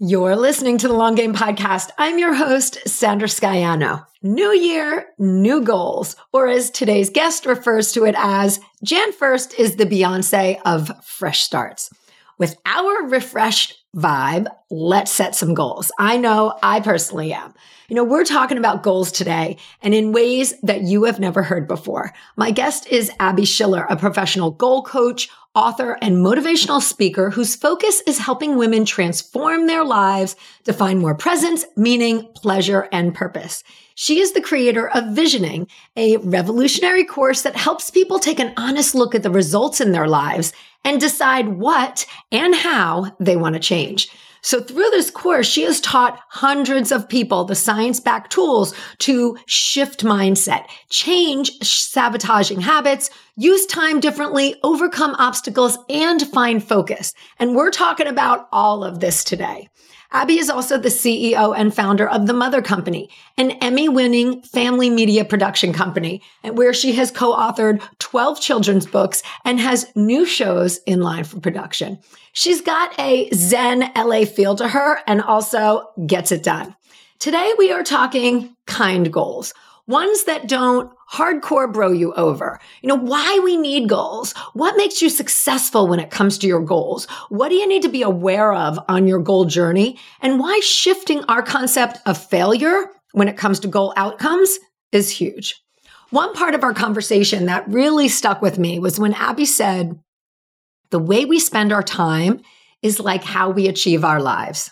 You're listening to the Long Game Podcast. I'm your host, Sandra Scaiano. New year, new goals, or as today's guest refers to it as, Jan 1st is the Beyonce of fresh starts. With our refreshed vibe, let's set some goals. I know I personally am. You know, we're talking about goals today and in ways that you have never heard before. My guest is Abbie Schiller, a professional goal coach, author, and motivational speaker whose focus is helping women transform their lives to find more presence, meaning, pleasure, and purpose. She is the creator of Visioning, a revolutionary course that helps people take an honest look at the results in their lives and decide what and how they want to change. So through this course, she has taught hundreds of people the science backed tools to shift mindset, change sabotaging habits, use time differently, overcome obstacles, and find focus. And we're talking about all of this today. Abbie is also the CEO and founder of The Mother Company, an Emmy winning family media production company, where she has co authored 12 children's books and has new shows in line for production. She's got a Zen LA feel to her and also gets it done. Today we are talking kind goals ones that don't hardcore bro you over. You know, why we need goals. What makes you successful when it comes to your goals? What do you need to be aware of on your goal journey? And why shifting our concept of failure when it comes to goal outcomes is huge. One part of our conversation that really stuck with me was when Abbie said, the way we spend our time is like how we achieve our lives.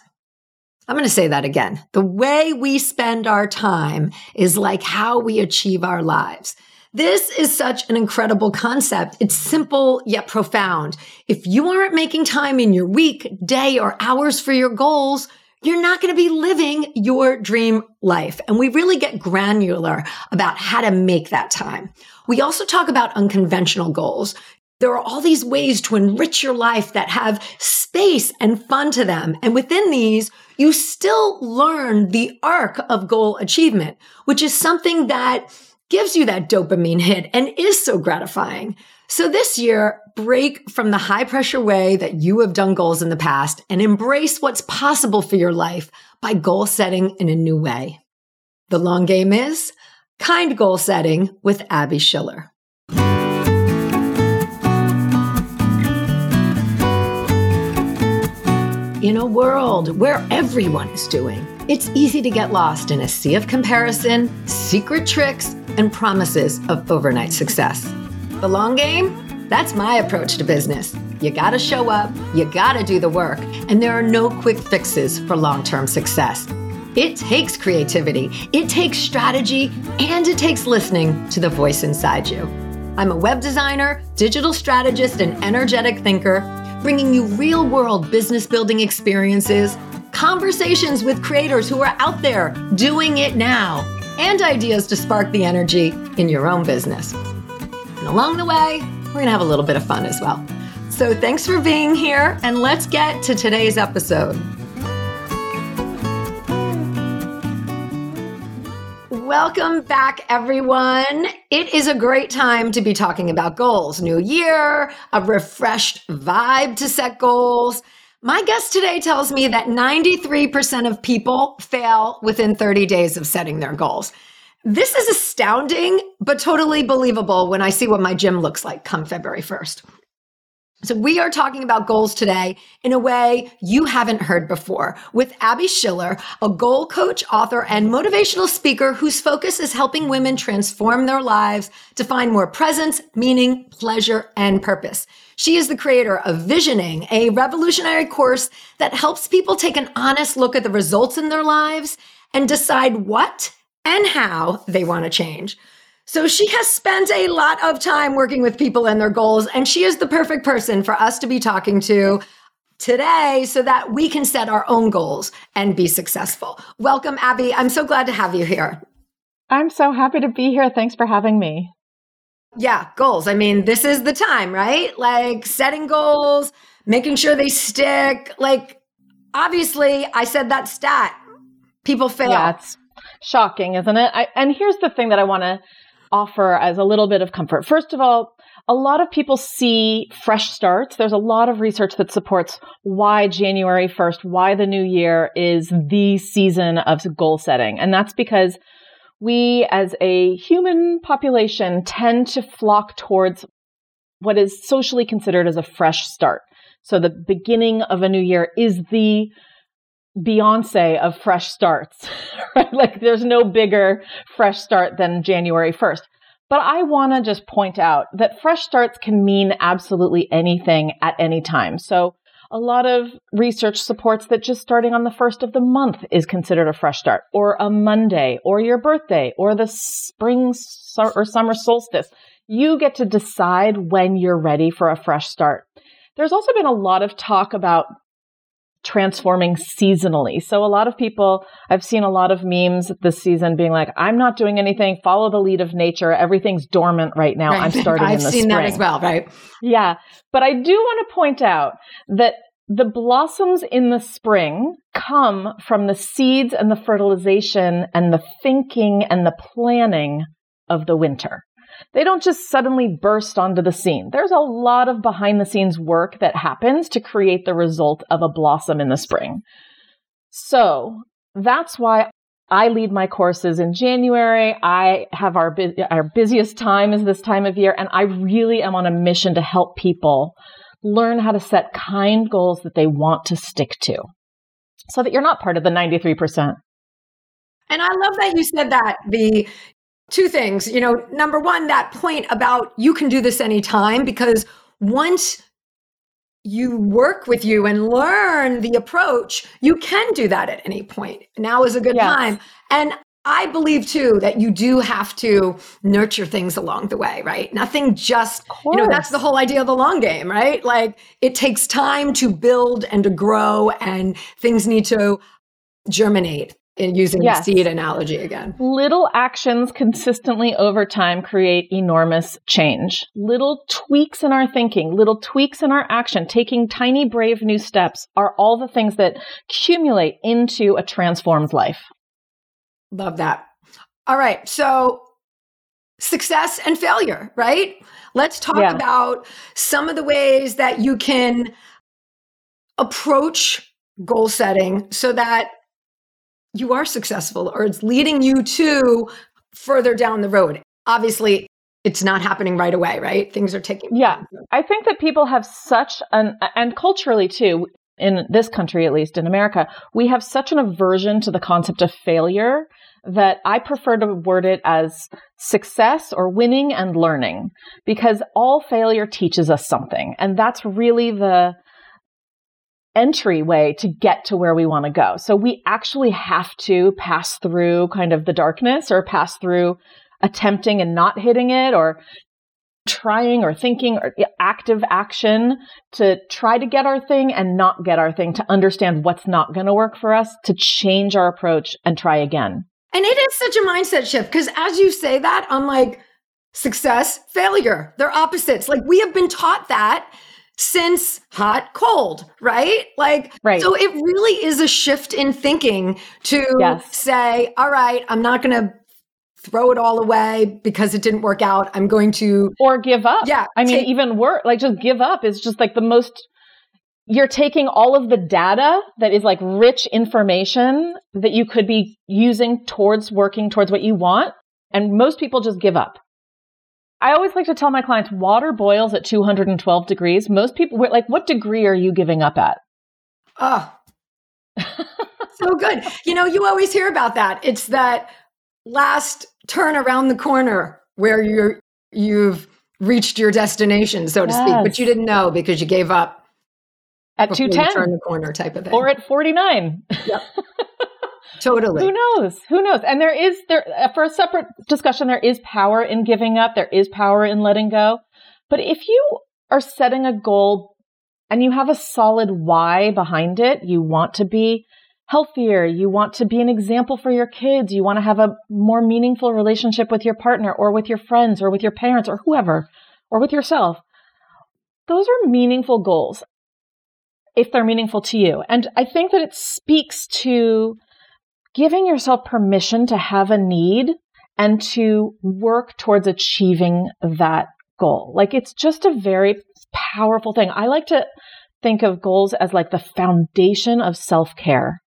I'm going to say that again. The way we spend our time is like how we achieve our lives. This is such an incredible concept. It's simple yet profound. If you aren't making time in your week, day, or hours for your goals, you're not going to be living your dream life. And we really get granular about how to make that time. We also talk about unconventional goals. There are all these ways to enrich your life that have space and fun to them. And within these, you still learn the arc of goal achievement, which is something that gives you that dopamine hit and is so gratifying. So this year, break from the high pressure way that you have done goals in the past and embrace what's possible for your life by goal setting in a new way. The long game is kind goal setting with Abbie Schiller. In a world where everyone is doing, it's easy to get lost in a sea of comparison, secret tricks, and promises of overnight success. The long game? That's my approach to business. You gotta show up, you gotta do the work, and there are no quick fixes for long term success. It takes creativity, it takes strategy, and it takes listening to the voice inside you. I'm a web designer, digital strategist, and energetic thinker bringing you real world business building experiences, conversations with creators who are out there doing it now, and ideas to spark the energy in your own business. And along the way, we're going to have a little bit of fun as well. So thanks for being here, and let's get to today's episode. Welcome back, everyone. It is a great time to be talking about goals. New year, a refreshed vibe to set goals. My guest today tells me that 93% of people fail within 30 days of setting their goals. This is astounding, but totally believable when I see what my gym looks like come February 1st. So, we are talking about goals today in a way you haven't heard before with Abbie Schiller, a goal coach, author, and motivational speaker whose focus is helping women transform their lives to find more presence, meaning, pleasure, and purpose. She is the creator of Visioning, a revolutionary course that helps people take an honest look at the results in their lives and decide what and how they want to change. So she has spent a lot of time working with people and their goals, and she is the perfect person for us to be talking to today so that we can set our own goals and be successful. Welcome, Abbie. I'm so glad to have you here. I'm so happy to be here. Thanks for having me. Yeah, goals. I mean, this is the time, right? Like setting goals, making sure they stick. Like, obviously, I said that stat. People fail. Yeah, it's shocking, isn't it? I, and here's the thing that I want to offer as a little bit of comfort. First of all, a lot of people see fresh starts. There's a lot of research that supports why January 1st, why the new year is the season of goal setting. And that's because we as a human population tend to flock towards what is socially considered as a fresh start. So the beginning of a new year is the Beyonce of fresh starts, right? Like there's no bigger fresh start than January 1st. But I want to just point out that fresh starts can mean absolutely anything at any time. So a lot of research supports that just starting on the first of the month is considered a fresh start, or a Monday, or your birthday, or the spring or summer solstice. You get to decide when you're ready for a fresh start. There's also been a lot of talk about transforming seasonally. So a lot of people, I've seen a lot of memes this season being like, I'm not doing anything, follow the lead of nature. Everything's dormant right now. Right. I'm starting I've in the seen spring. that as well, right? Yeah. But I do want to point out that the blossoms in the spring come from the seeds and the fertilization and the thinking and the planning of the winter. They don't just suddenly burst onto the scene. There's a lot of behind the scenes work that happens to create the result of a blossom in the spring. So that's why I lead my courses in January. I have our, bu- our busiest time is this time of year, and I really am on a mission to help people learn how to set kind goals that they want to stick to so that you're not part of the 93%. And I love that you said that the two things. You know, number one, that point about you can do this anytime because once you work with you and learn the approach, you can do that at any point. Now is a good yes. time. And I believe too that you do have to nurture things along the way, right? Nothing just, you know, that's the whole idea of the long game, right? Like it takes time to build and to grow and things need to germinate in using yes. the seed analogy again. Little actions consistently over time create enormous change. Little tweaks in our thinking, little tweaks in our action, taking tiny, brave new steps are all the things that accumulate into a transformed life. Love that. All right. So, success and failure, right? Let's talk yeah. about some of the ways that you can approach goal setting so that you are successful or it's leading you to further down the road. Obviously, it's not happening right away, right? Things are taking. Yeah. I think that people have such an, and culturally too, in this country, at least in America, we have such an aversion to the concept of failure that I prefer to word it as success or winning and learning because all failure teaches us something. And that's really the, entryway to get to where we want to go. So we actually have to pass through kind of the darkness or pass through attempting and not hitting it or trying or thinking or active action to try to get our thing and not get our thing to understand what's not going to work for us to change our approach and try again. And it is such a mindset shift because as you say that, I'm like, success, failure, they're opposites. Like we have been taught that since hot cold right like right. so it really is a shift in thinking to yes. say all right i'm not going to throw it all away because it didn't work out i'm going to or give up yeah i mean take- even work like just give up is just like the most you're taking all of the data that is like rich information that you could be using towards working towards what you want and most people just give up I always like to tell my clients water boils at 212 degrees. Most people, were like, what degree are you giving up at? Oh, so good. You know, you always hear about that. It's that last turn around the corner where you're, you've reached your destination, so to yes. speak, but you didn't know because you gave up at 210 turn the corner type of thing. Or at 49. Yep. Totally. Who knows? Who knows? And there is there uh, for a separate discussion. There is power in giving up. There is power in letting go. But if you are setting a goal and you have a solid why behind it, you want to be healthier. You want to be an example for your kids. You want to have a more meaningful relationship with your partner or with your friends or with your parents or whoever or with yourself. Those are meaningful goals if they're meaningful to you. And I think that it speaks to giving yourself permission to have a need and to work towards achieving that goal. Like it's just a very powerful thing. I like to think of goals as like the foundation of self care.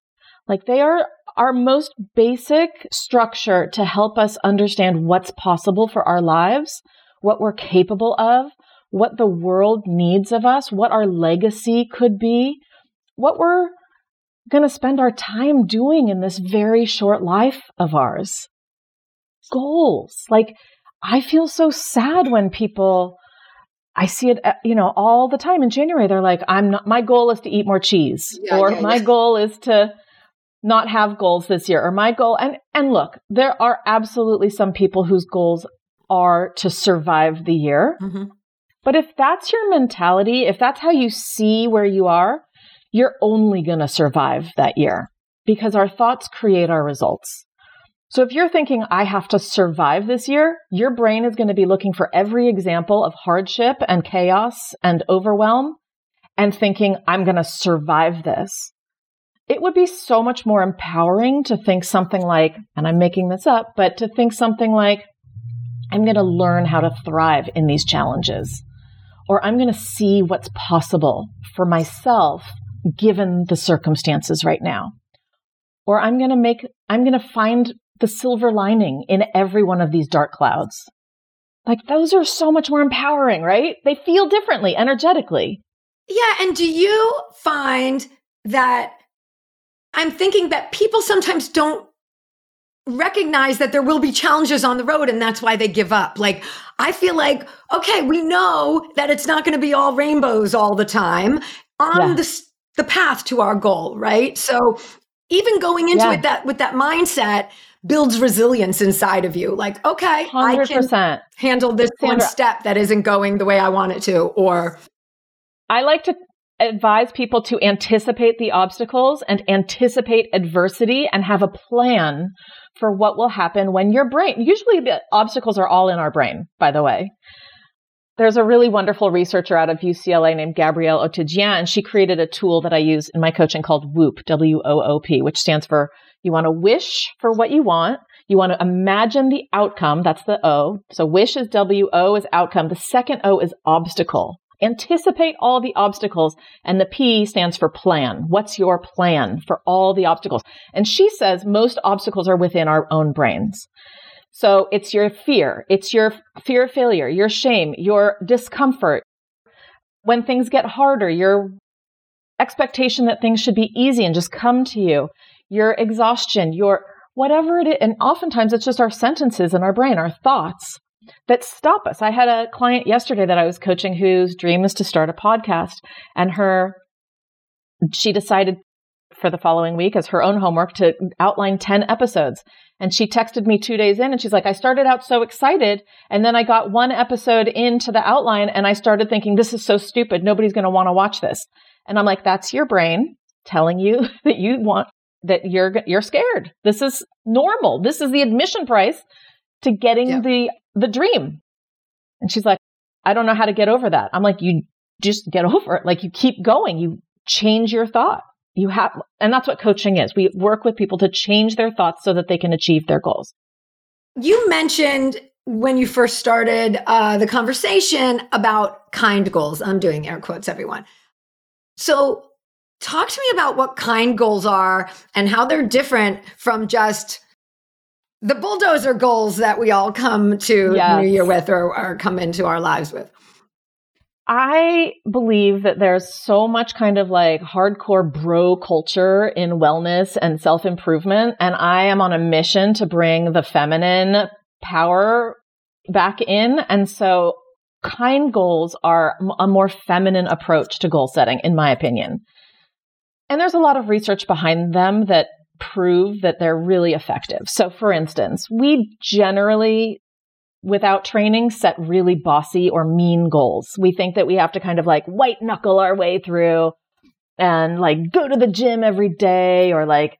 Like they are our most basic structure to help us understand what's possible for our lives, what we're capable of, what the world needs of us, what our legacy could be, what we're going to spend our time doing in this very short life of ours. Goals. Like, I feel so sad when people, I see it, uh, you know, all the time in January. They're like, I'm not, my goal is to eat more cheese, yeah, or yeah, my yeah. goal is to not have goals this year, or my goal. And, and look, there are absolutely some people whose goals are to survive the year. Mm-hmm. But if that's your mentality, if that's how you see where you are, you're only going to survive that year because our thoughts create our results. So if you're thinking, I have to survive this year, your brain is going to be looking for every example of hardship and chaos and overwhelm and thinking, I'm going to survive this. It would be so much more empowering to think something like, and I'm making this up, but to think something like, I'm going to learn how to thrive in these challenges, or I'm going to see what's possible for myself given the circumstances right now. Or I'm going to make, I'm going to find the silver lining in every one of these dark clouds. Like those are so much more empowering, right? They feel differently energetically. Yeah. And do you find that I'm thinking that people sometimes don't recognize that there will be challenges on the road and that's why they give up. Like, I feel like, okay, we know that it's not going to be all rainbows all the time on yeah. the the path to our goal, right? So even going into yeah. it that with that mindset builds resilience inside of you. Like, okay, 100%. I can handle this one step that isn't going the way I want it to, or I like to advise people to anticipate the obstacles and anticipate adversity and have a plan for what will happen when your brain, usually the obstacles are all in our brain, by the way. There's a really wonderful researcher out of UCLA named Gabriele Oettingen, and she created a tool that I use in my coaching called WOOP, W-O-O-P, which stands for you want to wish for what you want. You want to imagine the outcome. That's the O. So wish is W, O is outcome. The second O is obstacle. Anticipate all the obstacles. And the P stands for plan. What's your plan for all the obstacles? And she says most obstacles are within our own brains. So it's your fear. It's your fear of failure, your shame, your discomfort. When things get harder, your expectation that things should be easy and just come to you, your exhaustion, your whatever it is. And oftentimes it's just our sentences in our brain, our thoughts that stop us. I had a client yesterday that I was coaching whose dream is to start a podcast and her, she decided for the following week as her own homework to outline 10 episodes. And she texted me two days in and she's like, I started out so excited. And then I got one episode into the outline and I started thinking, this is so stupid. Nobody's going to want to watch this. And I'm like, that's your brain telling you that you want, that you're, you're scared. This is normal. This is the admission price to getting yeah. the the dream. And she's like, I don't know how to get over that. I'm like, you just get over it. Like you keep going. You change your thought. You have, and that's what coaching is. We work with people to change their thoughts so that they can achieve their goals. You mentioned when you first started uh, the conversation about kind goals. I'm doing air quotes, everyone. So, talk to me about what kind goals are and how they're different from just the bulldozer goals that we all come to yes. New Year with or, or come into our lives with. I believe that there's so much kind of like hardcore bro culture in wellness and self improvement. And I am on a mission to bring the feminine power back in. And so kind goals are a more feminine approach to goal setting, in my opinion. And there's a lot of research behind them that prove that they're really effective. So for instance, we generally without training set really bossy or mean goals. We think that we have to kind of like white knuckle our way through and like go to the gym every day or like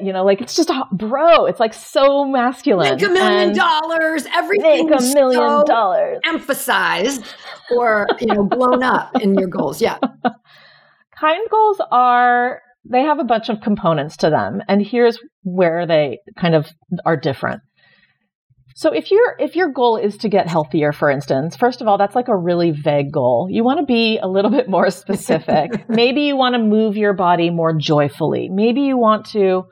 you know, like it's just a bro. It's like so masculine. Make a million dollars. Everything. Make a million so dollars. Emphasized or you know blown up in your goals. Yeah. Kind goals are they have a bunch of components to them. And here's where they kind of are different. So if your if your goal is to get healthier, for instance, first of all, that's like a really vague goal. You want to be a little bit more specific. Maybe you want to move your body more joyfully. Maybe you want to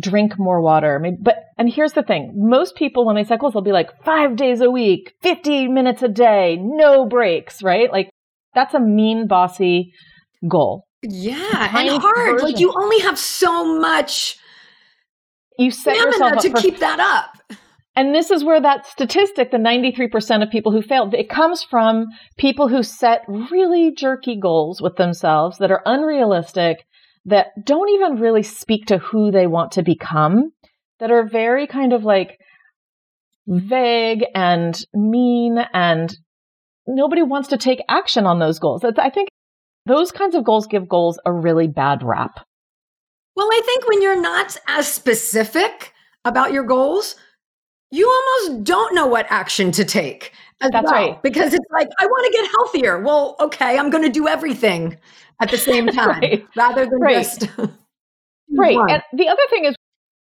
drink more water. Maybe, but and here's the thing: most people when they set goals, they'll be like five days a week, fifty minutes a day, no breaks. Right? Like that's a mean, bossy goal. Yeah, and hard. Version. Like you only have so much. You set yourself to for, keep that up. And this is where that statistic, the 93% of people who failed, it comes from people who set really jerky goals with themselves that are unrealistic, that don't even really speak to who they want to become, that are very kind of like vague and mean and nobody wants to take action on those goals. I think those kinds of goals give goals a really bad rap. Well, I think when you're not as specific about your goals, you almost don't know what action to take. That's well, right. Because it's like, I want to get healthier. Well, okay, I'm going to do everything at the same time right. rather than right. just. right. One. And the other thing is,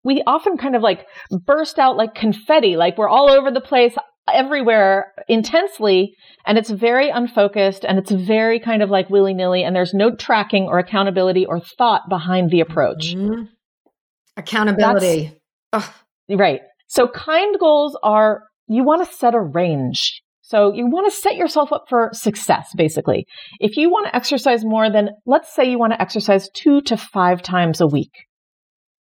we often kind of like burst out like confetti, like we're all over the place everywhere intensely and it's very unfocused and it's very kind of like willy nilly and there's no tracking or accountability or thought behind the approach. Mm-hmm. Accountability. Right. So kind goals are you want to set a range. So you want to set yourself up for success, basically. If you want to exercise more than, let's say you want to exercise two to five times a week.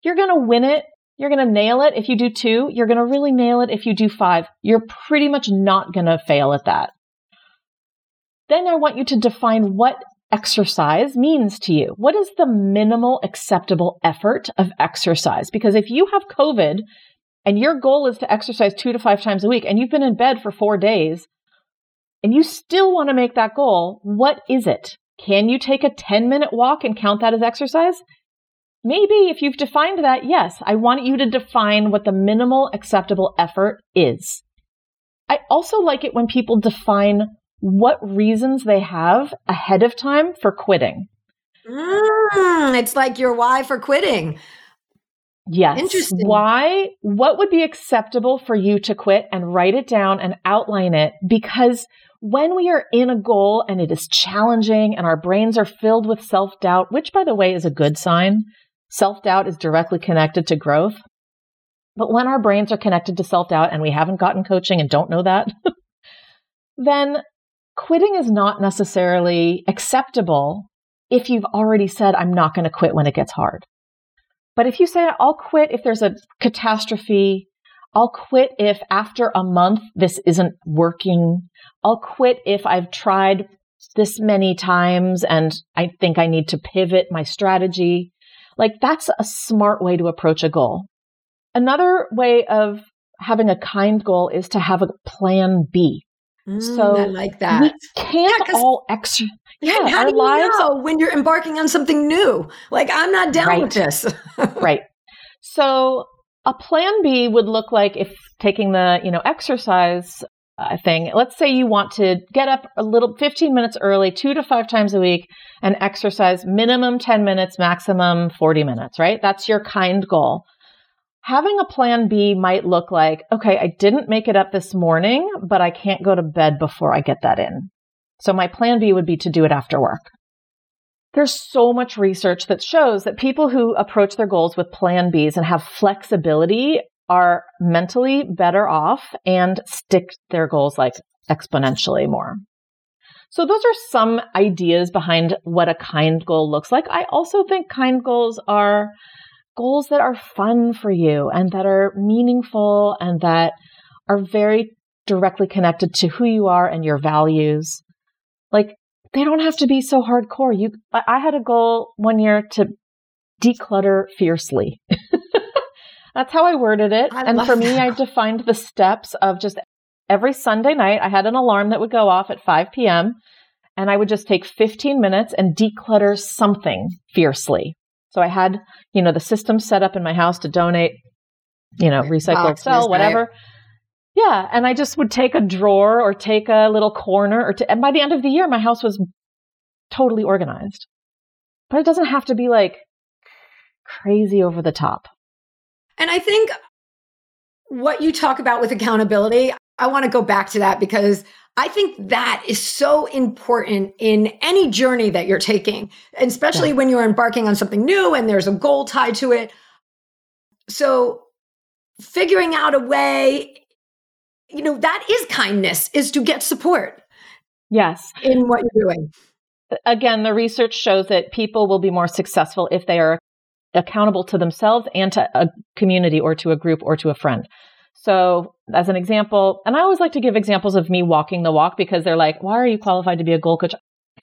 You're going to win it you're going to nail it if you do two. You're going to really nail it if you do five. You're pretty much not going to fail at that. Then I want you to define what exercise means to you. What is the minimal acceptable effort of exercise? Because if you have COVID and your goal is to exercise two to five times a week and you've been in bed for four days and you still want to make that goal, what is it? Can you take a 10 minute walk and count that as exercise? Maybe if you've defined that, yes, I want you to define what the minimal acceptable effort is. I also like it when people define what reasons they have ahead of time for quitting. Mm, it's like your why for quitting. Yes. Interesting. Why? What would be acceptable for you to quit and write it down and outline it? Because when we are in a goal and it is challenging and our brains are filled with self doubt, which by the way is a good sign, Self doubt is directly connected to growth. But when our brains are connected to self doubt and we haven't gotten coaching and don't know that, then quitting is not necessarily acceptable if you've already said, I'm not going to quit when it gets hard. But if you say, I'll quit if there's a catastrophe, I'll quit if after a month this isn't working, I'll quit if I've tried this many times and I think I need to pivot my strategy. Like that's a smart way to approach a goal. Another way of having a kind goal is to have a plan B. Mm, so I like that. We can't yeah, all extra. Yeah, how do you lives, know when you're embarking on something new? Like I'm not down right. with this. right. So a plan B would look like if taking the you know exercise uh, thing. Let's say you want to get up a little 15 minutes early, two to five times a week, and exercise minimum 10 minutes, maximum 40 minutes, right? That's your kind goal. Having a plan B might look like, okay, I didn't make it up this morning, but I can't go to bed before I get that in. So my plan B would be to do it after work. There's so much research that shows that people who approach their goals with plan Bs and have flexibility are mentally better off and stick their goals like exponentially more. So those are some ideas behind what a kind goal looks like. I also think kind goals are goals that are fun for you and that are meaningful and that are very directly connected to who you are and your values. Like they don't have to be so hardcore. You, I had a goal one year to declutter fiercely. That's how I worded it. I and for me, that. I defined the steps of just every Sunday night, I had an alarm that would go off at 5 p.m. and I would just take 15 minutes and declutter something fiercely. So I had, you know, the system set up in my house to donate, you know, recycled cell, whatever. Yeah. And I just would take a drawer or take a little corner or to, and by the end of the year, my house was totally organized. But it doesn't have to be like crazy over the top. And I think what you talk about with accountability, I want to go back to that because I think that is so important in any journey that you're taking, especially yeah. when you're embarking on something new and there's a goal tied to it. So, figuring out a way, you know, that is kindness, is to get support. Yes. In what you're doing. Again, the research shows that people will be more successful if they are accountable to themselves and to a community or to a group or to a friend. So, as an example, and I always like to give examples of me walking the walk because they're like, why are you qualified to be a goal coach?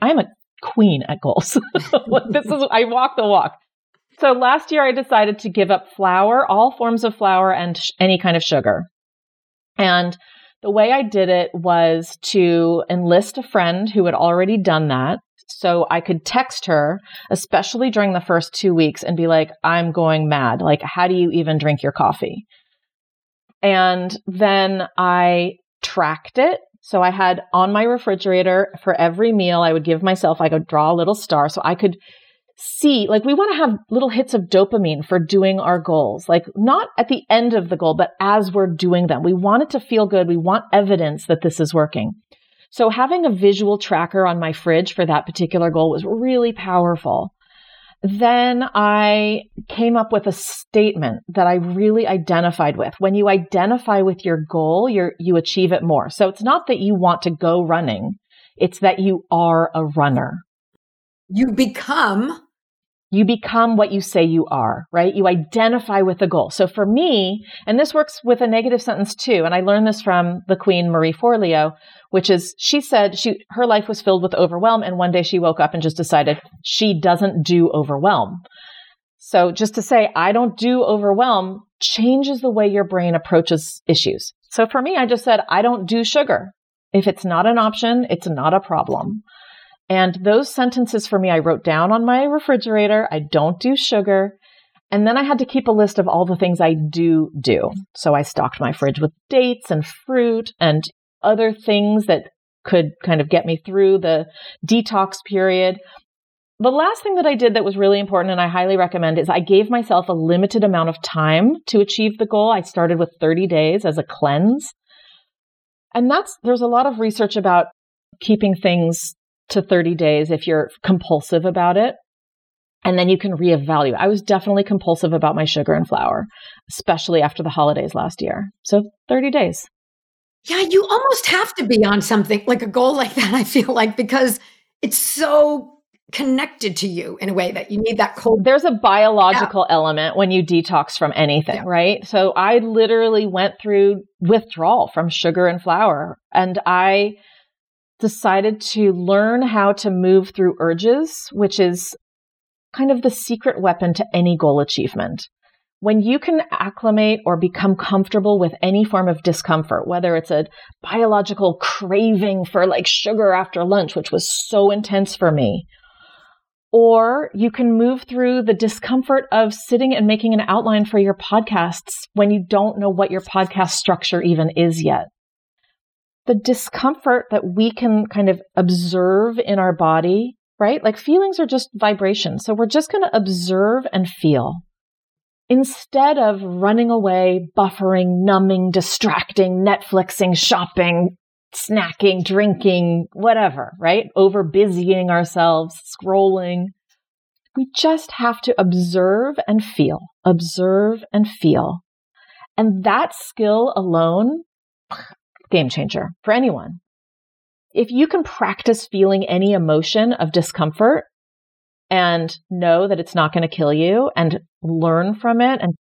I'm a queen at goals. this is, I walk the walk. So last year I decided to give up flour, all forms of flour and sh- any kind of sugar. And the way I did it was to enlist a friend who had already done that. So I could text her, especially during the first two weeks, and be like, I'm going mad. Like, how do you even drink your coffee? And then I tracked it. So I had on my refrigerator for every meal, I would give myself, I could draw a little star so I could see, like, we want to have little hits of dopamine for doing our goals, like not at the end of the goal, but as we're doing them. We want it to feel good. We want evidence that this is working. So having a visual tracker on my fridge for that particular goal was really powerful then I came up with a statement that I really identified with. When you identify with your goal, you you achieve it more. So it's not that you want to go running. It's that you are a runner. You become you become what you say you are, right? You identify with the goal. So for me, and this works with a negative sentence too, and I learned this from the Queen Marie Forleo, which is she said she her life was filled with overwhelm, and one day she woke up and just decided she doesn't do overwhelm. So just to say I don't do overwhelm changes the way your brain approaches issues. So for me, I just said I don't do sugar. If it's not an option, it's not a problem. And those sentences for me, I wrote down on my refrigerator. I don't do sugar. And then I had to keep a list of all the things I do do. So I stocked my fridge with dates and fruit and other things that could kind of get me through the detox period. The last thing that I did that was really important and I highly recommend is I gave myself a limited amount of time to achieve the goal. I started with 30 days as a cleanse. And that's, there's a lot of research about keeping things to 30 days if you're compulsive about it. And then you can reevaluate. I was definitely compulsive about my sugar and flour, especially after the holidays last year. So 30 days. Yeah, you almost have to be on something like a goal like that, I feel like, because it's so connected to you in a way that you need that cold. There's a biological yeah. element when you detox from anything, yeah. right? So I literally went through withdrawal from sugar and flour and I decided to learn how to move through urges, which is kind of the secret weapon to any goal achievement. When you can acclimate or become comfortable with any form of discomfort, whether it's a biological craving for like sugar after lunch, which was so intense for me, or you can move through the discomfort of sitting and making an outline for your podcasts when you don't know what your podcast structure even is yet the discomfort that we can kind of observe in our body, right? Like feelings are just vibrations. So we're just going to observe and feel instead of running away, buffering, numbing, distracting, Netflixing, shopping, snacking, drinking, whatever, right? Over busying ourselves, scrolling. We just have to observe and feel, observe and feel. And that skill alone game changer for anyone. If you can practice feeling any emotion of discomfort and know that it's not going to kill you and learn from it and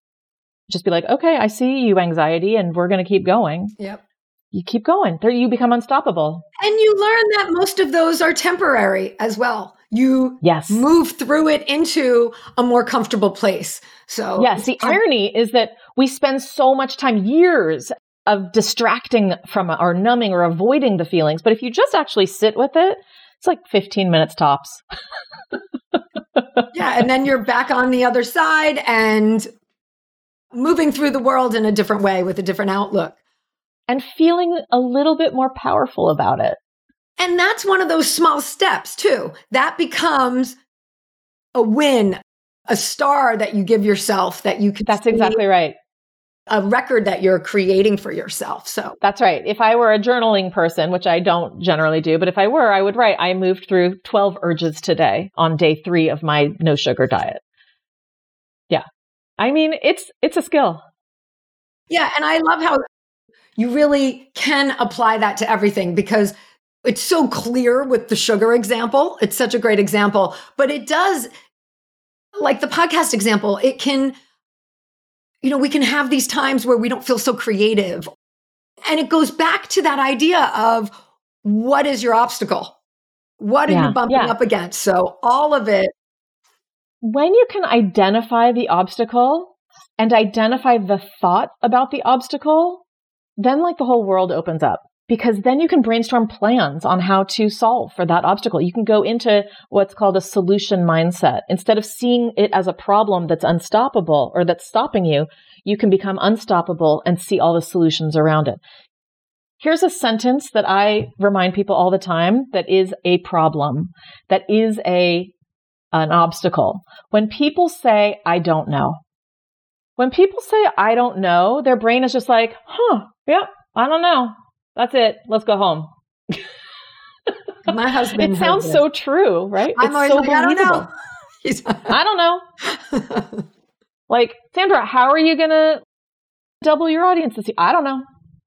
just be like, okay, I see you anxiety and we're going to keep going. Yep. You keep going. There you become unstoppable. And you learn that most of those are temporary as well. You yes. move through it into a more comfortable place. So Yes, the irony is that we spend so much time years of distracting from or numbing or avoiding the feelings. But if you just actually sit with it, it's like 15 minutes tops. yeah. And then you're back on the other side and moving through the world in a different way with a different outlook. And feeling a little bit more powerful about it. And that's one of those small steps, too. That becomes a win, a star that you give yourself that you can. That's exactly right a record that you're creating for yourself. So that's right. If I were a journaling person, which I don't generally do, but if I were, I would write, I moved through 12 urges today on day three of my no sugar diet. Yeah. I mean, it's, it's a skill. Yeah. And I love how you really can apply that to everything because it's so clear with the sugar example. It's such a great example, but it does, like the podcast example, it can, you know, we can have these times where we don't feel so creative. And it goes back to that idea of what is your obstacle? What are yeah, you bumping yeah. up against? So all of it. When you can identify the obstacle and identify the thought about the obstacle, then like the whole world opens up because then you can brainstorm plans on how to solve for that obstacle. You can go into what's called a solution mindset. Instead of seeing it as a problem that's unstoppable or that's stopping you, you can become unstoppable and see all the solutions around it. Here's a sentence that I remind people all the time that is a problem, that is a an obstacle. When people say, I don't know, when people say, I don't know, their brain is just like, huh, yep, I don't know. That's it. Let's go home. My husband. it sounds so true, right? I'm it's so like, I don't know. I don't know. like, Sandra, how are you going to double your audience this year? I don't know.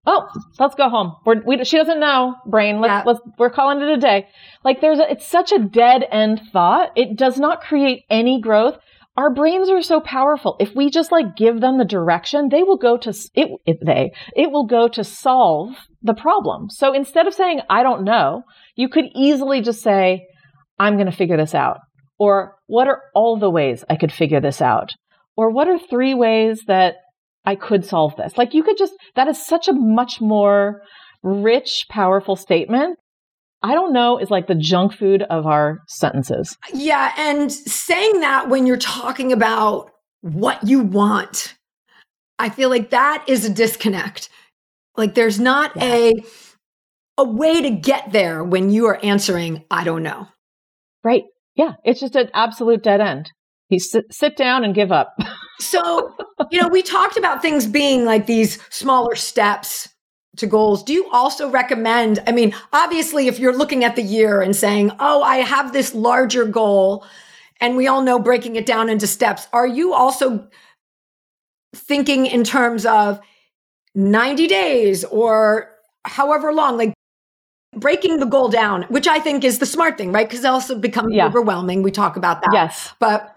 Oh, let's go home. We're, we, she doesn't know, brain. Let's, yeah. let's, we're calling it a day. Like, there's a, it's such a dead end thought. It does not create any growth our brains are so powerful. If we just like give them the direction, they will go to it, it, they it will go to solve the problem. So instead of saying I don't know, you could easily just say I'm going to figure this out. Or what are all the ways I could figure this out? Or what are three ways that I could solve this? Like you could just that is such a much more rich, powerful statement I don't know is like the junk food of our sentences. Yeah. And saying that when you're talking about what you want, I feel like that is a disconnect. Like there's not yeah. a a way to get there when you are answering, I don't know. Right. Yeah. It's just an absolute dead end. You sit, sit down and give up. so, you know, we talked about things being like these smaller steps to goals, do you also recommend? I mean, obviously, if you're looking at the year and saying, oh, I have this larger goal, and we all know breaking it down into steps, are you also thinking in terms of 90 days or however long, like breaking the goal down, which I think is the smart thing, right? Because it also becomes yeah. overwhelming. We talk about that. Yes. But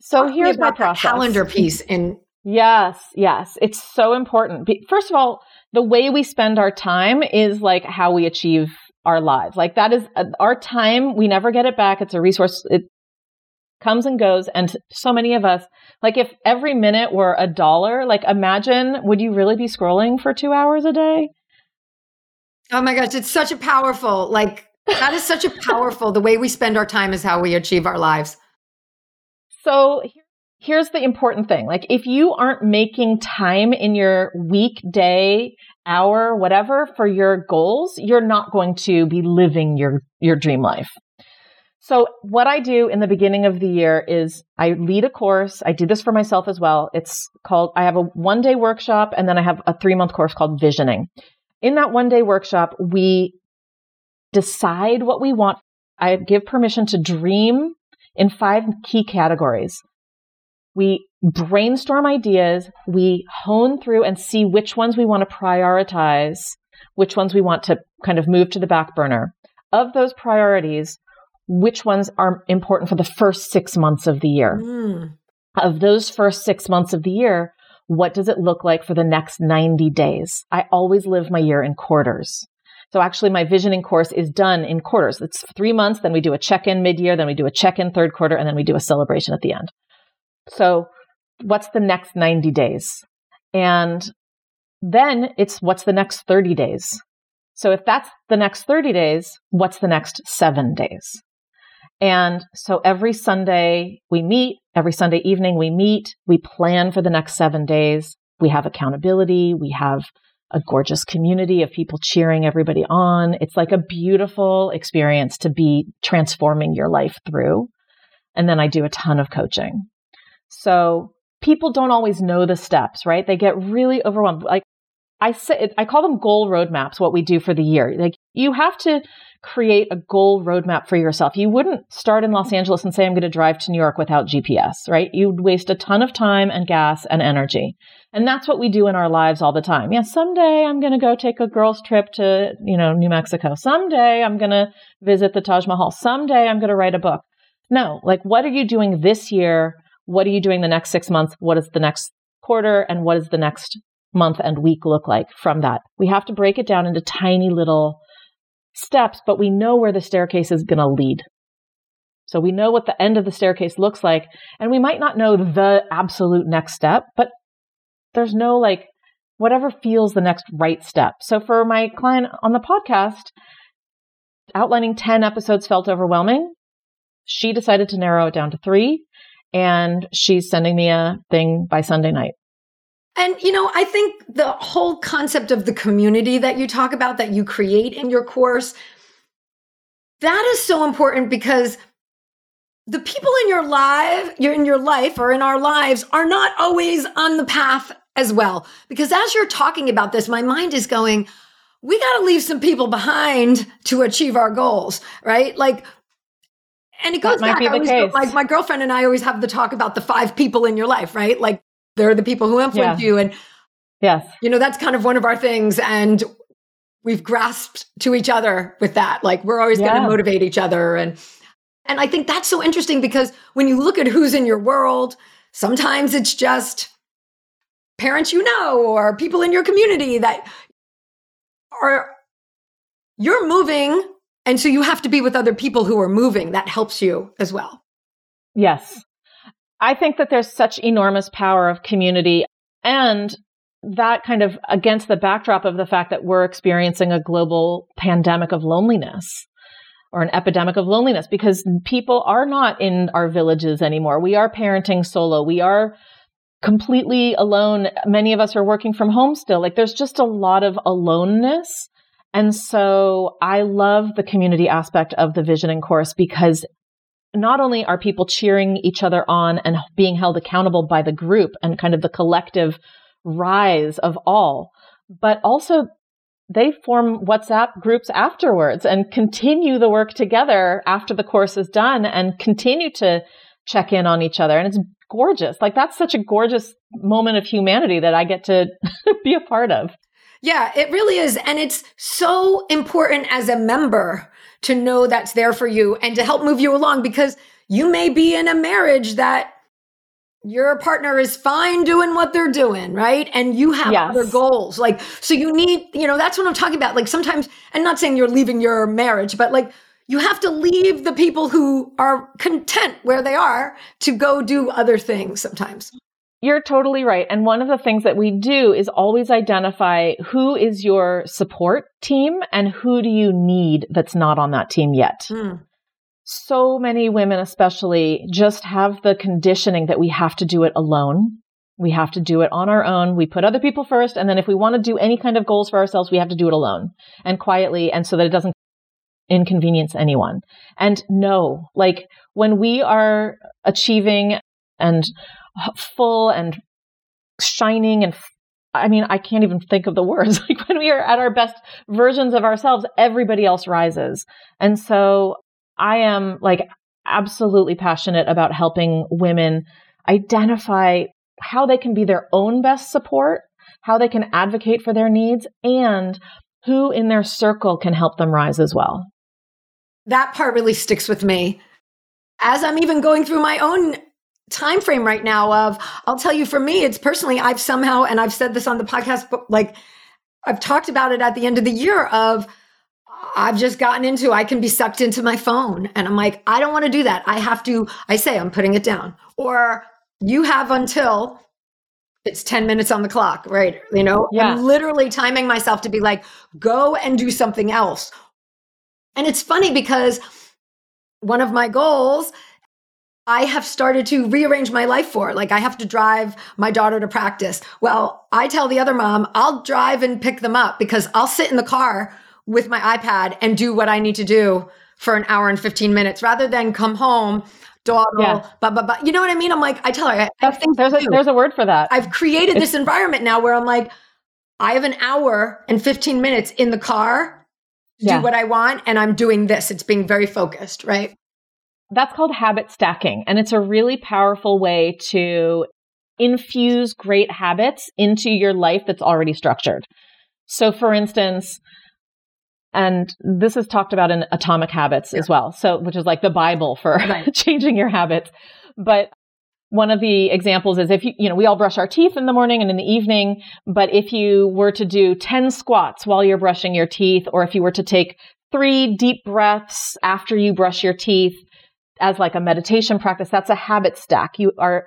so here's my process. calendar piece in Yes, yes. It's so important. First of all, the way we spend our time is like how we achieve our lives. Like that is uh, our time. We never get it back. It's a resource. It comes and goes. And so many of us, like if every minute were a dollar, like imagine, would you really be scrolling for two hours a day? Oh my gosh. It's such a powerful, like that is such a powerful, the way we spend our time is how we achieve our lives. So here's the important thing. Like if you aren't making time in your week, day, hour, whatever for your goals, you're not going to be living your, your dream life. So what I do in the beginning of the year is I lead a course. I do this for myself as well. It's called, I have a one day workshop and then I have a three month course called visioning. In that one day workshop, we decide what we want. I give permission to dream in five key categories. We brainstorm ideas, we hone through and see which ones we want to prioritize, which ones we want to kind of move to the back burner. Of those priorities, which ones are important for the first six months of the year? Mm. Of those first six months of the year, what does it look like for the next 90 days? I always live my year in quarters. So actually my visioning course is done in quarters. It's three months. Then we do a check in mid year. Then we do a check in third quarter and then we do a celebration at the end. So what's the next 90 days? And then it's what's the next 30 days? So if that's the next 30 days, what's the next seven days? And so every Sunday we meet, every Sunday evening we meet, we plan for the next seven days. We have accountability. We have a gorgeous community of people cheering everybody on. It's like a beautiful experience to be transforming your life through. And then I do a ton of coaching. So people don't always know the steps, right? They get really overwhelmed. Like I say, I call them goal roadmaps, what we do for the year. Like you have to create a goal roadmap for yourself. You wouldn't start in Los Angeles and say, I'm going to drive to New York without GPS, right? You'd waste a ton of time and gas and energy. And that's what we do in our lives all the time. Yeah, someday I'm going to go take a girls trip to, you know, New Mexico. Someday I'm going to visit the Taj Mahal. Someday I'm going to write a book. No, like what are you doing this year? What are you doing the next six months? What is the next quarter? And what is the next month and week look like from that? We have to break it down into tiny little steps, but we know where the staircase is going to lead. So we know what the end of the staircase looks like, and we might not know the absolute next step, but there's no like whatever feels the next right step. So for my client on the podcast, outlining 10 episodes felt overwhelming. She decided to narrow it down to three, and she's sending me a thing by Sunday night. And, you know, I think the whole concept of the community that you talk about, that you create in your course, that is so important because the people in your life, you're in your life or in our lives are not always on the path as well. Because as you're talking about this, my mind is going, we got to leave some people behind to achieve our goals, right? Like, and it goes back. Always, like my girlfriend and I always have the talk about the five people in your life, right? Like they're the people who influence yeah. you. And yes, you know, that's kind of one of our things. And we've grasped to each other with that. Like we're always yeah. going to motivate each other. And, and I think that's so interesting because when you look at who's in your world, sometimes it's just parents you know or people in your community that are, you're moving. And so you have to be with other people who are moving. That helps you as well. Yes. I think that there's such enormous power of community and that kind of against the backdrop of the fact that we're experiencing a global pandemic of loneliness or an epidemic of loneliness because people are not in our villages anymore. We are parenting solo. We are completely alone. Many of us are working from home still. Like there's just a lot of aloneness. And so I love the community aspect of the visioning course because not only are people cheering each other on and being held accountable by the group and kind of the collective rise of all, but also they form WhatsApp groups afterwards and continue the work together after the course is done and continue to check in on each other. And it's gorgeous. Like that's such a gorgeous moment of humanity that I get to be a part of. Yeah, it really is. And it's so important as a member to know that's there for you and to help move you along because you may be in a marriage that your partner is fine doing what they're doing, right? And you have yes. other goals. Like, so you need, you know, that's what I'm talking about. Like sometimes, and not saying you're leaving your marriage, but like you have to leave the people who are content where they are to go do other things sometimes. You're totally right. And one of the things that we do is always identify who is your support team and who do you need that's not on that team yet. Mm. So many women, especially, just have the conditioning that we have to do it alone. We have to do it on our own. We put other people first. And then if we want to do any kind of goals for ourselves, we have to do it alone and quietly. And so that it doesn't inconvenience anyone. And no, like when we are achieving and full and shining and I mean, I can't even think of the words. Like when we are at our best versions of ourselves, everybody else rises. And so I am like absolutely passionate about helping women identify how they can be their own best support, how they can advocate for their needs, and who in their circle can help them rise as well. That part really sticks with me. As I'm even going through my own time frame right now of I'll tell you for me it's personally I've somehow and I've said this on the podcast but like I've talked about it at the end of the year of I've just gotten into I can be sucked into my phone and I'm like I don't want to do that. I have to I say I'm putting it down or you have until it's 10 minutes on the clock, right? You know, yeah. I'm literally timing myself to be like, go and do something else. And it's funny because one of my goals I have started to rearrange my life for. Like I have to drive my daughter to practice. Well, I tell the other mom, I'll drive and pick them up because I'll sit in the car with my iPad and do what I need to do for an hour and 15 minutes rather than come home, dawdle, yeah. blah, blah, blah. You know what I mean? I'm like, I tell her, I, think there's a, there's a word for that. I've created this environment now where I'm like, I have an hour and 15 minutes in the car to yeah. do what I want, and I'm doing this. It's being very focused, right? That's called habit stacking. And it's a really powerful way to infuse great habits into your life that's already structured. So, for instance, and this is talked about in Atomic Habits yeah. as well. So, which is like the Bible for right. changing your habits. But one of the examples is if you, you know, we all brush our teeth in the morning and in the evening, but if you were to do 10 squats while you're brushing your teeth, or if you were to take three deep breaths after you brush your teeth as like a meditation practice, that's a habit stack. You are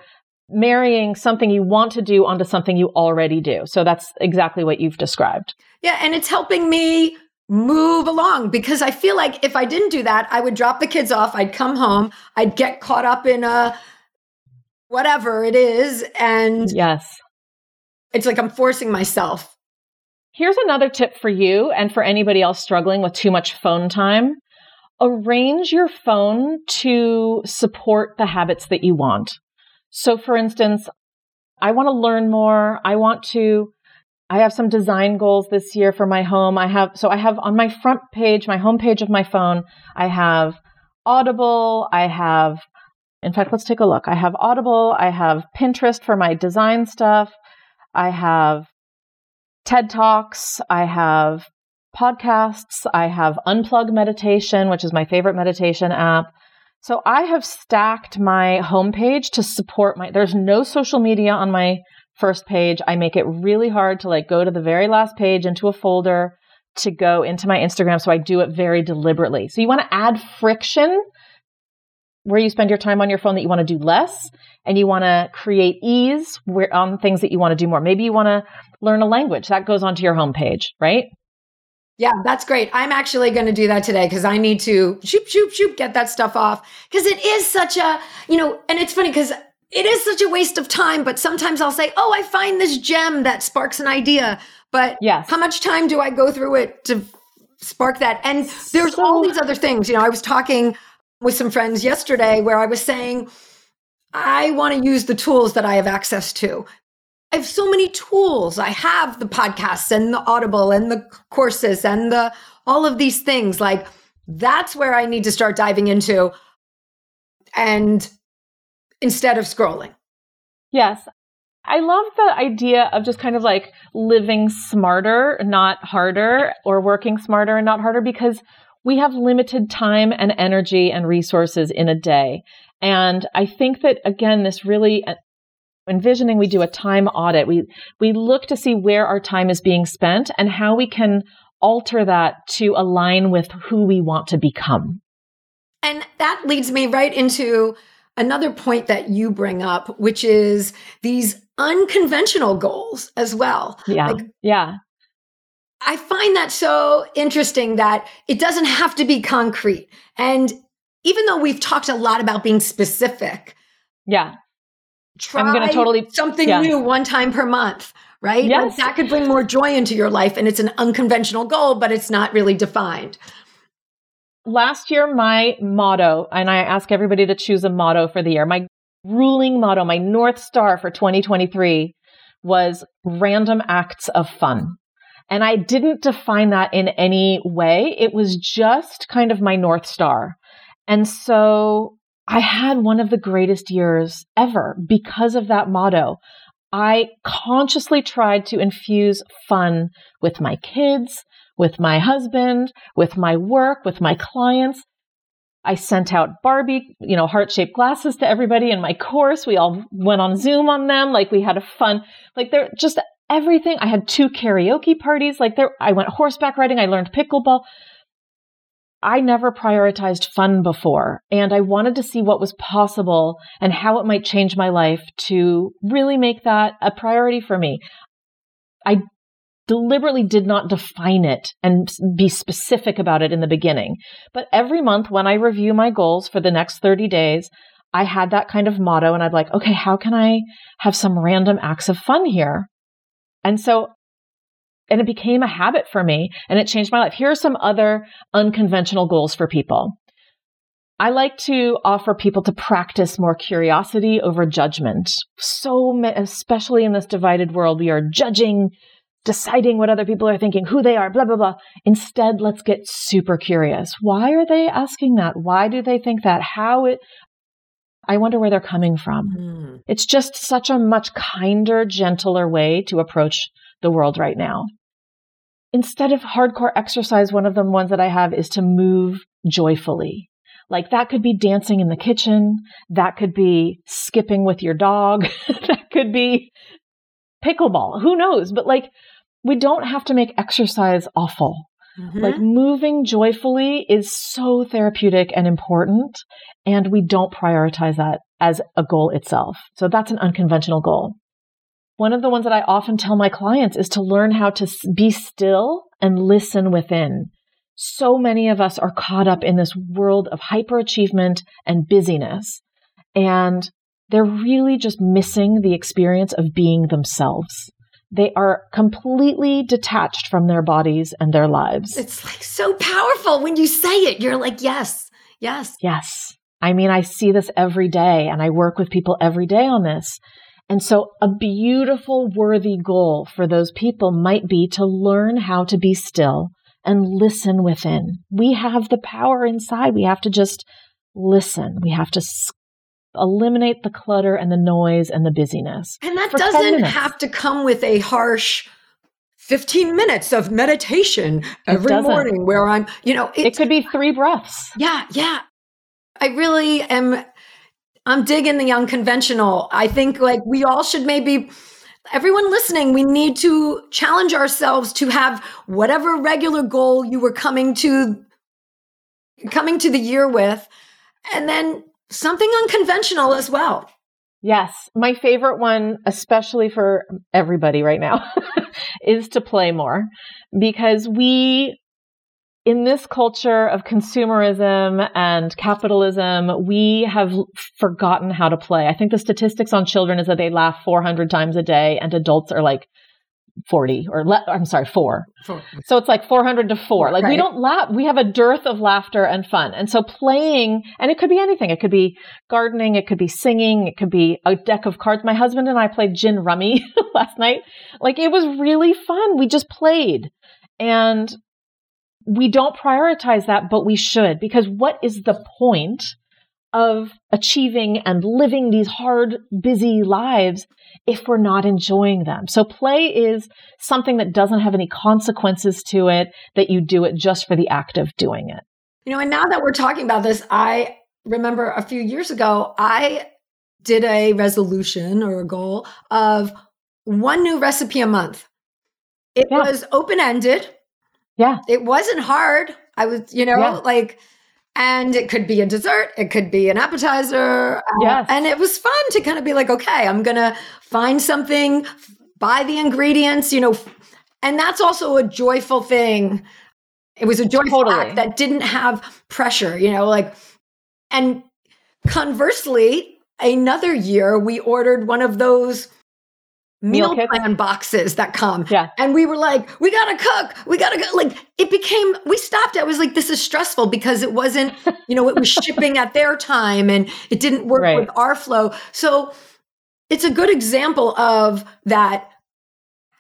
marrying something you want to do onto something you already do. So that's exactly what you've described. Yeah. And it's helping me move along because I feel like if I didn't do that, I would drop the kids off. I'd come home. I'd get caught up in a whatever it is. And yes, it's like I'm forcing myself. Here's another tip for you and for anybody else struggling with too much phone time. Arrange your phone to support the habits that you want. So, for instance, I want to learn more. I want to I have some design goals this year for my home. I have, so I have on my front page, my home page of my phone, I have Audible. I have, in fact, let's take a look. I have Audible. I have Pinterest for my design stuff. I have TED Talks. I have podcasts. I have Unplug Meditation, which is my favorite meditation app. So I have stacked my homepage to support my, there's no social media on my first page. I make it really hard to like go to the very last page into a folder to go into my Instagram. So I do it very deliberately. So you want to add friction where you spend your time on your phone that you want to do less and you want to create ease where, on things that you want to do more. Maybe you want to learn a language that goes onto your homepage, right? Yeah, that's great. I'm actually going to do that today because I need to shoop, shoop, shoop, get that stuff off. Because it is such a, you know, and it's funny because it is such a waste of time, but sometimes I'll say, Oh, I find this gem that sparks an idea. But yes. how much time do I go through it to spark that? And there's so- all these other things. You know, I was talking with some friends yesterday where I was saying, I want to use the tools that I have access to. I have so many tools. I have the podcasts and the Audible and the courses and the all of these things. Like that's where I need to start diving into. And instead of scrolling. Yes. I love the idea of just kind of like living smarter, not harder, or working smarter and not harder because we have limited time and energy and resources in a day. And I think that again, this really envisioning we do a time audit. We, we look to see where our time is being spent and how we can alter that to align with who we want to become. And that leads me right into another point that you bring up, which is these unconventional goals as well. Yeah. Like, yeah. I find that so interesting that it doesn't have to be concrete. And even though we've talked a lot about being specific, yeah, try I'm gonna totally something yeah. new one time per month, right? Yes. Like that could bring more joy into your life, and it's an unconventional goal, but it's not really defined last year, my motto, and I ask everybody to choose a motto for the year, my ruling motto, my North Star for 2023 was random acts of fun. And I didn't define that in any way. It was just kind of my North Star. And so I had one of the greatest years ever because of that motto. I consciously tried to infuse fun with my kids, with my husband, with my work, with my clients. I sent out Barbie, you know, heart shaped glasses to everybody in my course. We all went on Zoom on them. Like we had a fun, like they're just everything. I had two karaoke parties. Like there, I went horseback riding. I learned pickleball. I never prioritized fun before and I wanted to see what was possible and how it might change my life to really make that a priority for me. I deliberately did not define it and be specific about it in the beginning. But every month when I review my goals for the next 30 days, I had that kind of motto and I'd like, okay, how can I have some random acts of fun here? And so, and it became a habit for me and it changed my life. Here are some other unconventional goals for people. I like to offer people to practice more curiosity over judgment. So, especially in this divided world, we are judging, deciding what other people are thinking, who they are, blah, blah, blah. Instead, let's get super curious. Why are they asking that? Why do they think that? How it, I wonder where they're coming from. Mm. It's just such a much kinder, gentler way to approach the world right now. Instead of hardcore exercise, one of the ones that I have is to move joyfully. Like that could be dancing in the kitchen. That could be skipping with your dog. that could be pickleball. Who knows? But like, we don't have to make exercise awful. Mm-hmm. Like moving joyfully is so therapeutic and important. And we don't prioritize that as a goal itself. So that's an unconventional goal. One of the ones that I often tell my clients is to learn how to be still and listen within so many of us are caught up in this world of hyperachievement and busyness. And they're really just missing the experience of being themselves. They are completely detached from their bodies and their lives. It's like so powerful when you say it. You're like, yes, yes. Yes. I mean, I see this every day and I work with people every day on this. And so a beautiful, worthy goal for those people might be to learn how to be still and listen within. We have the power inside. We have to just listen. We have to eliminate the clutter and the noise and the busyness. And that doesn't have to come with a harsh 15 minutes of meditation every morning where I'm, you know, it could be three breaths. Yeah, yeah. I really am I'm digging the unconventional. I think like we all should maybe everyone listening, we need to challenge ourselves to have whatever regular goal you were coming to coming to the year with and then something unconventional as well. Yes, my favorite one especially for everybody right now is to play more because we in this culture of consumerism and capitalism, we have forgotten how to play. I think the statistics on children is that they laugh 400 times a day and adults are like 40 or le- I'm sorry, four. four. So it's like 400 to four. Like right. we don't laugh. We have a dearth of laughter and fun. And so playing, and it could be anything. It could be gardening. It could be singing. It could be a deck of cards. My husband and I played gin rummy last night. Like it was really fun. We just played. And we don't prioritize that, but we should because what is the point of achieving and living these hard, busy lives if we're not enjoying them? So play is something that doesn't have any consequences to it, that you do it just for the act of doing it. You know, and now that we're talking about this, I remember a few years ago, I did a resolution or a goal of one new recipe a month. It yeah. was open ended. Yeah. It wasn't hard. I was, you know, yeah. like, and it could be a dessert, it could be an appetizer. Uh, and it was fun to kind of be like, okay, I'm going to find something, buy the ingredients, you know, and that's also a joyful thing. It was a joyful totally. act that didn't have pressure, you know, like, and conversely, another year we ordered one of those meal, meal plan boxes that come. Yeah. And we were like, we gotta cook. We gotta go. Like it became, we stopped. I was like, this is stressful because it wasn't, you know, it was shipping at their time and it didn't work right. with our flow. So it's a good example of that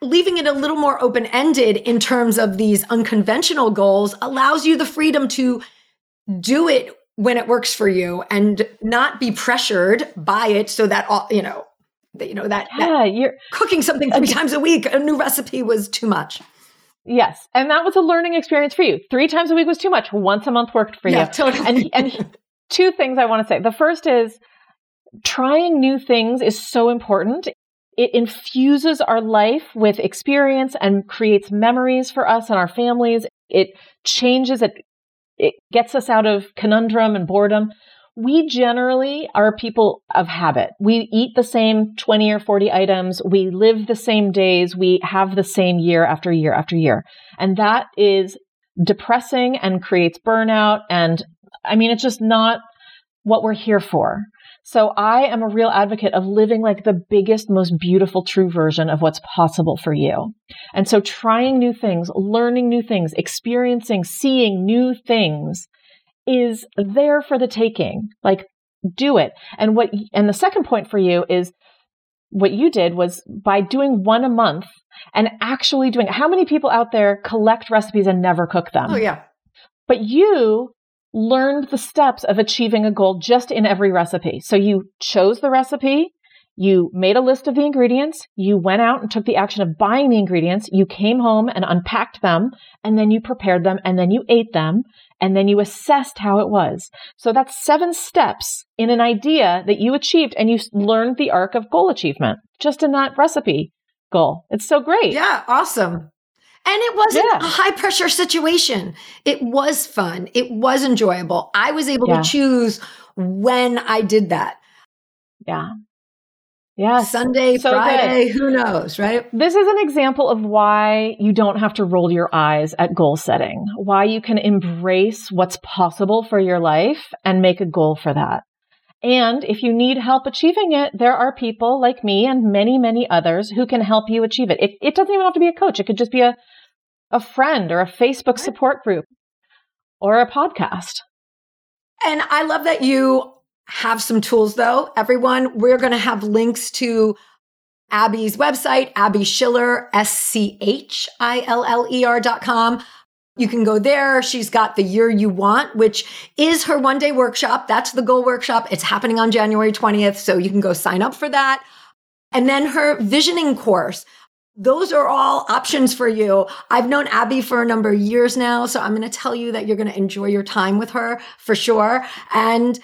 leaving it a little more open ended in terms of these unconventional goals allows you the freedom to do it when it works for you and not be pressured by it so that all, you know, you know that, yeah, that you're cooking something three times a week, a new recipe was too much. Yes, and that was a learning experience for you. Three times a week was too much. Once a month worked for yeah, you. Totally. And and two things I want to say. The first is trying new things is so important. It infuses our life with experience and creates memories for us and our families. It changes it. It gets us out of conundrum and boredom we generally are people of habit. We eat the same 20 or 40 items. We live the same days. We have the same year after year after year. And that is depressing and creates burnout. And I mean, it's just not what we're here for. So I am a real advocate of living like the biggest, most beautiful, true version of what's possible for you. And so trying new things, learning new things, experiencing, seeing new things is there for the taking. Like do it. And what, and the second point for you is what you did was by doing one a month and actually doing, how many people out there collect recipes and never cook them? Oh, yeah. But you learned the steps of achieving a goal just in every recipe. So you chose the recipe, you made a list of the ingredients, you went out and took the action of buying the ingredients, you came home and unpacked them, and then you prepared them, and then you ate them, and then you assessed how it was. So that's seven steps in an idea that you achieved, and you learned the arc of goal achievement just in that recipe goal. It's so great. Yeah, awesome. And it wasn't yeah. a high pressure situation. It was fun. It was enjoyable. I was able yeah. to choose when I did that. Yeah. Yeah. Sunday, so Friday, good. who knows, right? This is an example of why you don't have to roll your eyes at goal setting, why you can embrace what's possible for your life and make a goal for that. And if you need help achieving it, there are people like me and many, many others who can help you achieve it. It, it doesn't even have to be a coach. It could just be a, a friend or a Facebook support group or a podcast. And I love that you have some tools though. Everyone, we're going to have links to Abbie's website, Abbie Schiller, S-C-H-I-L-L-E-R dot com. You can go there. She's got the year you want, which is her one day workshop. That's the goal workshop. It's happening on January 20th. So you can go sign up for that. And then her visioning course. Those are all options for you. I've known Abbie for a number of years now. So I'm going to tell you that you're going to enjoy your time with her for sure. And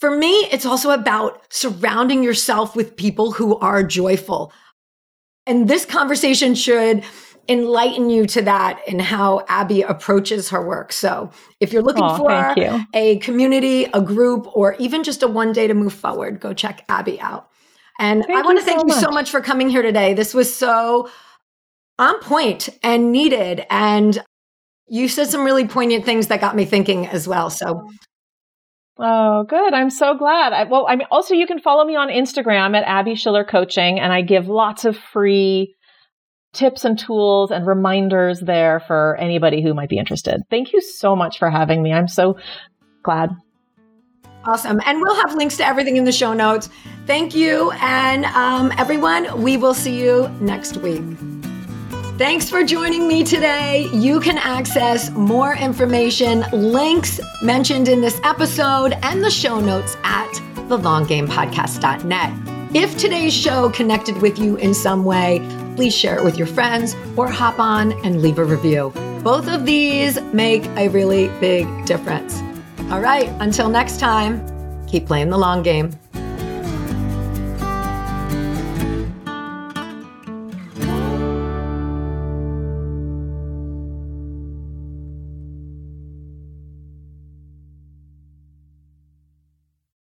for me, it's also about surrounding yourself with people who are joyful. And this conversation should enlighten you to that and how Abbie approaches her work. So if you're looking oh, for you. a community, a group, or even just a one day to move forward, go check Abbie out. And thank I want to thank so you so much for coming here today. This was so on point and needed. And you said some really poignant things that got me thinking as well. So Oh, good. I'm so glad. I, well, I mean, also you can follow me on Instagram at Abbie Schiller Coaching, and I give lots of free tips and tools and reminders there for anybody who might be interested. Thank you so much for having me. I'm so glad. Awesome. And we'll have links to everything in the show notes. Thank you. And um, everyone, we will see you next week. Thanks for joining me today. You can access more information, links mentioned in this episode, and the show notes at thelonggamepodcast.net. If today's show connected with you in some way, please share it with your friends or hop on and leave a review. Both of these make a really big difference. All right, until next time, keep playing the long game.